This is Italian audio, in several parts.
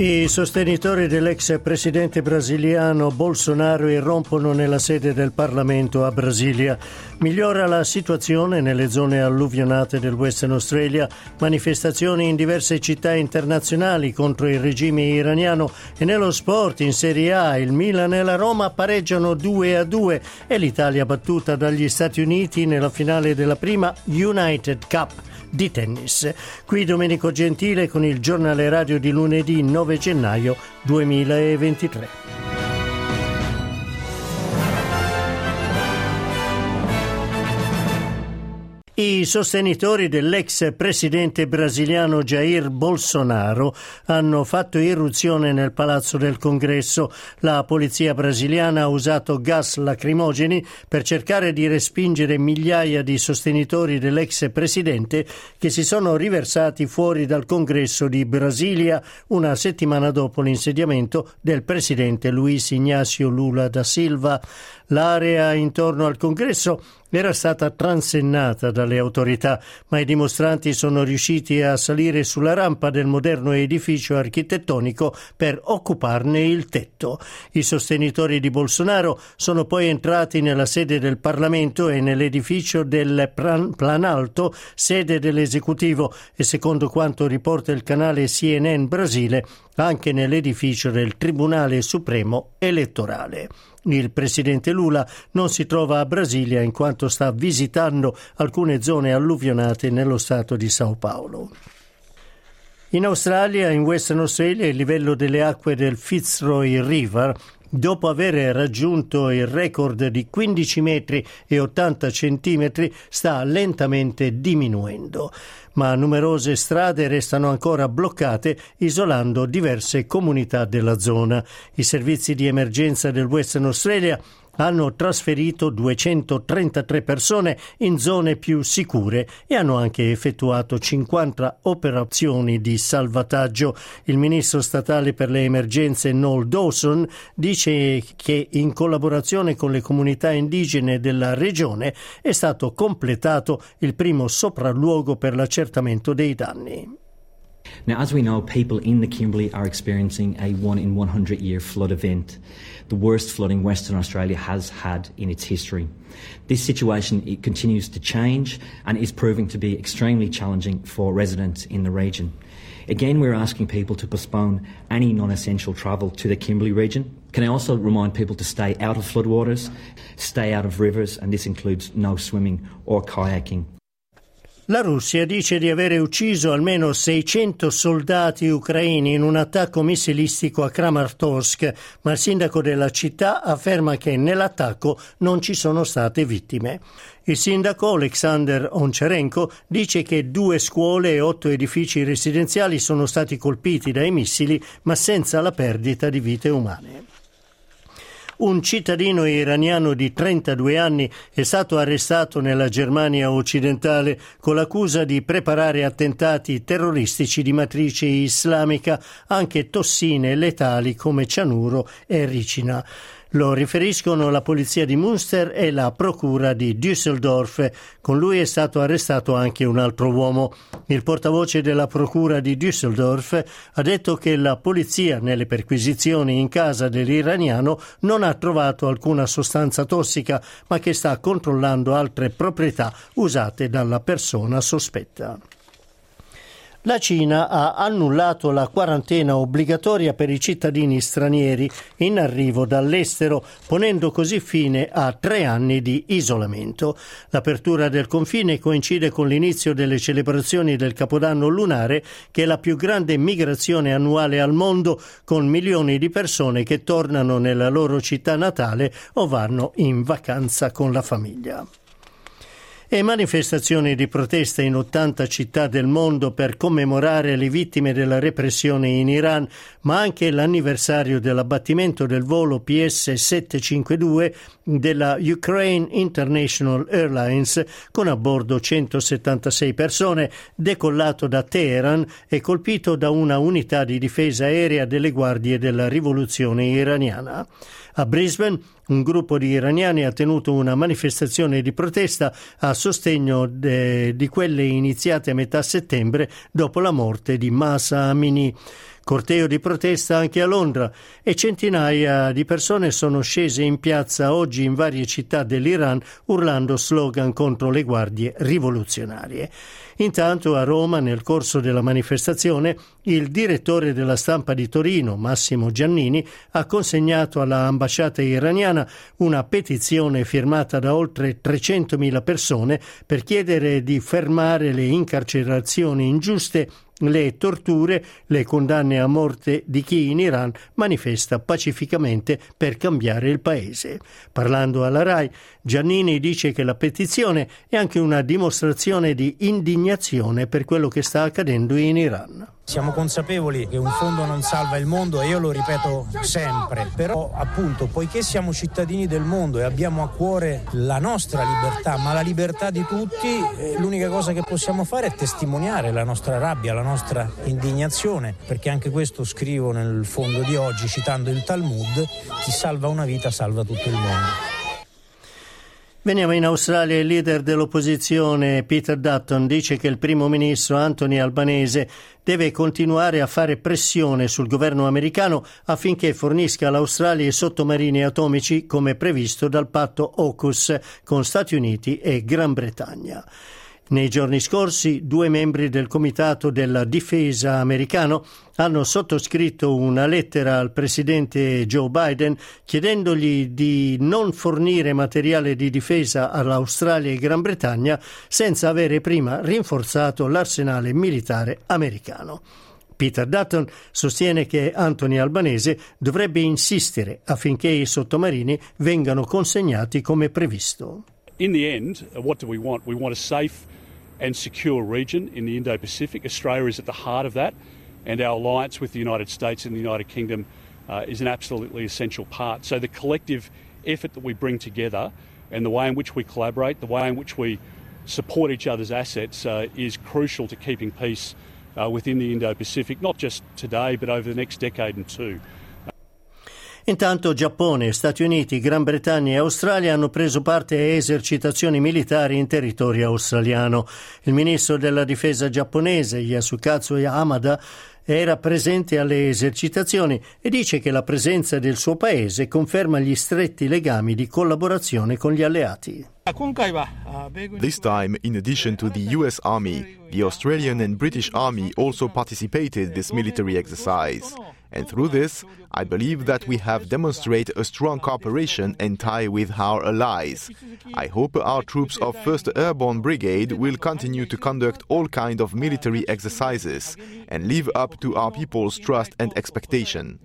I sostenitori dell'ex presidente brasiliano Bolsonaro irrompono nella sede del Parlamento a Brasilia. Migliora la situazione nelle zone alluvionate del Western Australia, manifestazioni in diverse città internazionali contro il regime iraniano e nello sport in Serie A il Milan e la Roma pareggiano 2 a 2 e l'Italia battuta dagli Stati Uniti nella finale della prima United Cup di tennis. Qui Domenico Gentile con il giornale radio di lunedì 9 gennaio 2023. I sostenitori dell'ex presidente brasiliano Jair Bolsonaro hanno fatto irruzione nel palazzo del congresso. La polizia brasiliana ha usato gas lacrimogeni per cercare di respingere migliaia di sostenitori dell'ex presidente che si sono riversati fuori dal congresso di Brasilia una settimana dopo l'insediamento del presidente Luis Ignacio Lula da Silva. L'area intorno al congresso era stata transennata dalle autorità, ma i dimostranti sono riusciti a salire sulla rampa del moderno edificio architettonico per occuparne il tetto. I sostenitori di Bolsonaro sono poi entrati nella sede del Parlamento e nell'edificio del Planalto, sede dell'esecutivo, e secondo quanto riporta il canale CNN Brasile, anche nell'edificio del Tribunale Supremo elettorale. Il presidente Lula non si trova a Brasilia in quanto sta visitando alcune zone alluvionate nello stato di Sao Paolo. In Australia, in Western Australia, il livello delle acque del Fitzroy River dopo aver raggiunto il record di 15 metri e 80 centimetri, sta lentamente diminuendo. Ma numerose strade restano ancora bloccate, isolando diverse comunità della zona. I servizi di emergenza del Western Australia hanno trasferito 233 persone in zone più sicure e hanno anche effettuato 50 operazioni di salvataggio. Il ministro statale per le emergenze Noel Dawson dice che in collaborazione con le comunità indigene della regione è stato completato il primo sopralluogo per l'accertamento dei danni. Now, as we know, people in the Kimberley are experiencing a one in 100 year flood event, the worst flooding Western Australia has had in its history. This situation it continues to change and is proving to be extremely challenging for residents in the region. Again, we're asking people to postpone any non essential travel to the Kimberley region. Can I also remind people to stay out of floodwaters, stay out of rivers, and this includes no swimming or kayaking. La Russia dice di avere ucciso almeno 600 soldati ucraini in un attacco missilistico a Kramatorsk, ma il sindaco della città afferma che nell'attacco non ci sono state vittime. Il sindaco Alexander Oncharenko dice che due scuole e otto edifici residenziali sono stati colpiti dai missili, ma senza la perdita di vite umane. Un cittadino iraniano di 32 anni è stato arrestato nella Germania occidentale con l'accusa di preparare attentati terroristici di matrice islamica, anche tossine letali come cianuro e ricina. Lo riferiscono la polizia di Münster e la procura di Düsseldorf. Con lui è stato arrestato anche un altro uomo. Il portavoce della procura di Düsseldorf ha detto che la polizia nelle perquisizioni in casa dell'iraniano non ha trovato alcuna sostanza tossica, ma che sta controllando altre proprietà usate dalla persona sospetta. La Cina ha annullato la quarantena obbligatoria per i cittadini stranieri in arrivo dall'estero, ponendo così fine a tre anni di isolamento. L'apertura del confine coincide con l'inizio delle celebrazioni del Capodanno lunare, che è la più grande migrazione annuale al mondo, con milioni di persone che tornano nella loro città natale o vanno in vacanza con la famiglia. E manifestazioni di protesta in 80 città del mondo per commemorare le vittime della repressione in Iran, ma anche l'anniversario dell'abbattimento del volo PS-752 della Ukraine International Airlines con a bordo 176 persone, decollato da Teheran e colpito da una unità di difesa aerea delle guardie della rivoluzione iraniana. A Brisbane un gruppo di iraniani ha tenuto una manifestazione di protesta a sostegno de, di quelle iniziate a metà settembre dopo la morte di Masa Amini. Corteo di protesta anche a Londra e centinaia di persone sono scese in piazza oggi in varie città dell'Iran urlando slogan contro le guardie rivoluzionarie. Intanto a Roma, nel corso della manifestazione, il direttore della stampa di Torino, Massimo Giannini, ha consegnato alla ambasciata iraniana una petizione firmata da oltre 300.000 persone per chiedere di fermare le incarcerazioni ingiuste le torture, le condanne a morte di chi in Iran manifesta pacificamente per cambiare il paese. Parlando alla RAI, Giannini dice che la petizione è anche una dimostrazione di indignazione per quello che sta accadendo in Iran. Siamo consapevoli che un fondo non salva il mondo e io lo ripeto sempre, però appunto poiché siamo cittadini del mondo e abbiamo a cuore la nostra libertà, ma la libertà di tutti, eh, l'unica cosa che possiamo fare è testimoniare la nostra rabbia, la nostra indignazione, perché anche questo scrivo nel fondo di oggi citando il Talmud, chi salva una vita salva tutto il mondo. Veniamo in Australia, il leader dell'opposizione Peter Dutton dice che il primo ministro Anthony Albanese deve continuare a fare pressione sul governo americano affinché fornisca all'Australia i sottomarini atomici come previsto dal patto AUKUS con Stati Uniti e Gran Bretagna. Nei giorni scorsi due membri del Comitato della Difesa americano hanno sottoscritto una lettera al presidente Joe Biden chiedendogli di non fornire materiale di difesa all'Australia e Gran Bretagna senza avere prima rinforzato l'arsenale militare americano. Peter Dutton sostiene che Anthony Albanese dovrebbe insistere affinché i sottomarini vengano consegnati come previsto. In the end, what do we want? We want a safe and secure region in the Indo Pacific. Australia is at the heart of that, and our alliance with the United States and the United Kingdom uh, is an absolutely essential part. So, the collective effort that we bring together and the way in which we collaborate, the way in which we support each other's assets uh, is crucial to keeping peace uh, within the Indo Pacific, not just today, but over the next decade and two. Intanto Giappone, Stati Uniti, Gran Bretagna e Australia hanno preso parte a esercitazioni militari in territorio australiano. Il ministro della difesa giapponese, Yasukatsu Yamada, era presente alle esercitazioni e dice che la presenza del suo paese conferma gli stretti legami di collaborazione con gli alleati. This time, in addition to the US Army, the Australian and British Army also participated in this military exercise. And through this, I believe that we have demonstrated a strong cooperation and tie with our allies. I hope our troops of 1st Airborne Brigade will continue to conduct all kinds of military exercises and live up to our people's trust and expectation.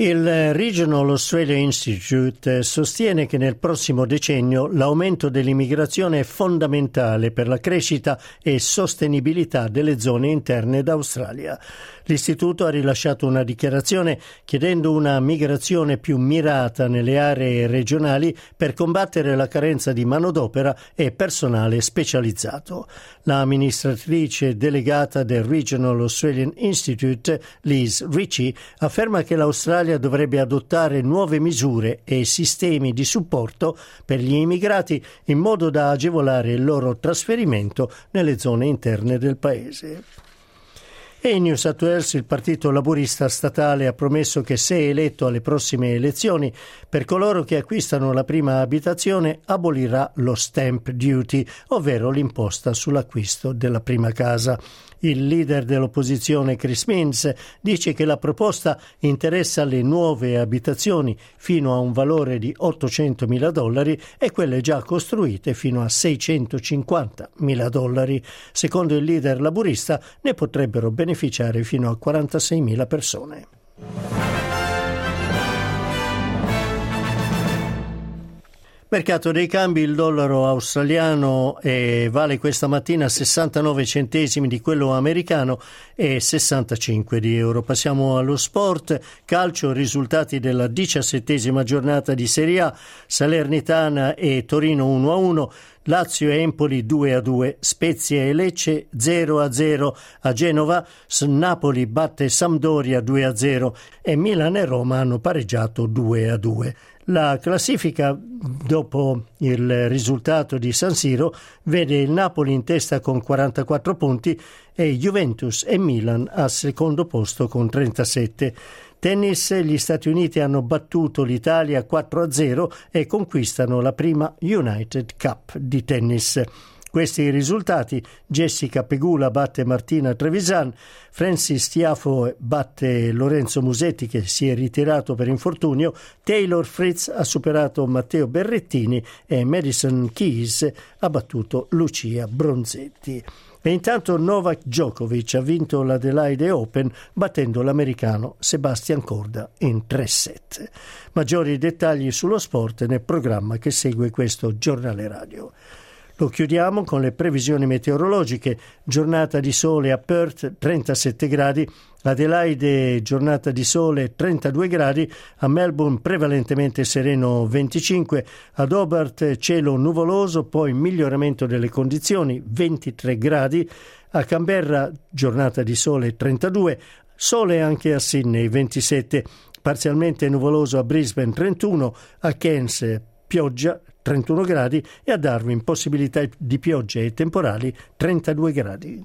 Il Regional Australia Institute sostiene che nel prossimo decennio l'aumento dell'immigrazione è fondamentale per la crescita e sostenibilità delle zone interne d'Australia. L'istituto ha rilasciato una dichiarazione chiedendo una migrazione più mirata nelle aree regionali per combattere la carenza di manodopera e personale specializzato. L'amministratrice delegata del Regional Australian Institute, Liz Ritchie, afferma che l'Australia dovrebbe adottare nuove misure e sistemi di supporto per gli immigrati in modo da agevolare il loro trasferimento nelle zone interne del paese. E in New South Wales il Partito Laburista Statale ha promesso che se eletto alle prossime elezioni, per coloro che acquistano la prima abitazione abolirà lo stamp duty, ovvero l'imposta sull'acquisto della prima casa. Il leader dell'opposizione Chris Minns dice che la proposta interessa le nuove abitazioni fino a un valore di 800 mila dollari e quelle già costruite fino a 650 mila dollari. Secondo il leader laburista ne potrebbero beneficiare fino a 46 mila persone. Mercato dei cambi, il dollaro australiano eh, vale questa mattina 69 centesimi di quello americano e 65 di euro. Passiamo allo sport, calcio, risultati della diciassettesima giornata di Serie A, Salernitana e Torino 1-1. Lazio e Empoli 2 a 2, Spezia e Lecce 0 a 0 a Genova, Napoli batte Sampdoria 2 a 0 e Milan e Roma hanno pareggiato 2 a 2. La classifica, dopo il risultato di San Siro, vede il Napoli in testa con 44 punti e Juventus e Milan al secondo posto con 37. Tennis, gli Stati Uniti hanno battuto l'Italia 4-0 e conquistano la prima United Cup di tennis. Questi i risultati. Jessica Pegula batte Martina Trevisan, Francis Tiafo batte Lorenzo Musetti che si è ritirato per infortunio, Taylor Fritz ha superato Matteo Berrettini e Madison Keys ha battuto Lucia Bronzetti. E intanto Novak Djokovic ha vinto l'Adelaide Open battendo l'americano Sebastian Corda in 3 set. Maggiori dettagli sullo sport nel programma che segue questo giornale radio. Lo chiudiamo con le previsioni meteorologiche. Giornata di sole a Perth 37 gradi, Adelaide giornata di sole 32 gradi, a Melbourne prevalentemente sereno 25, ad Hobart cielo nuvoloso, poi miglioramento delle condizioni 23 gradi, a Canberra giornata di sole 32, sole anche a Sydney 27, parzialmente nuvoloso a Brisbane 31, a Cairns pioggia 31 gradi e a Darwin possibilità di piogge e temporali 32 gradi.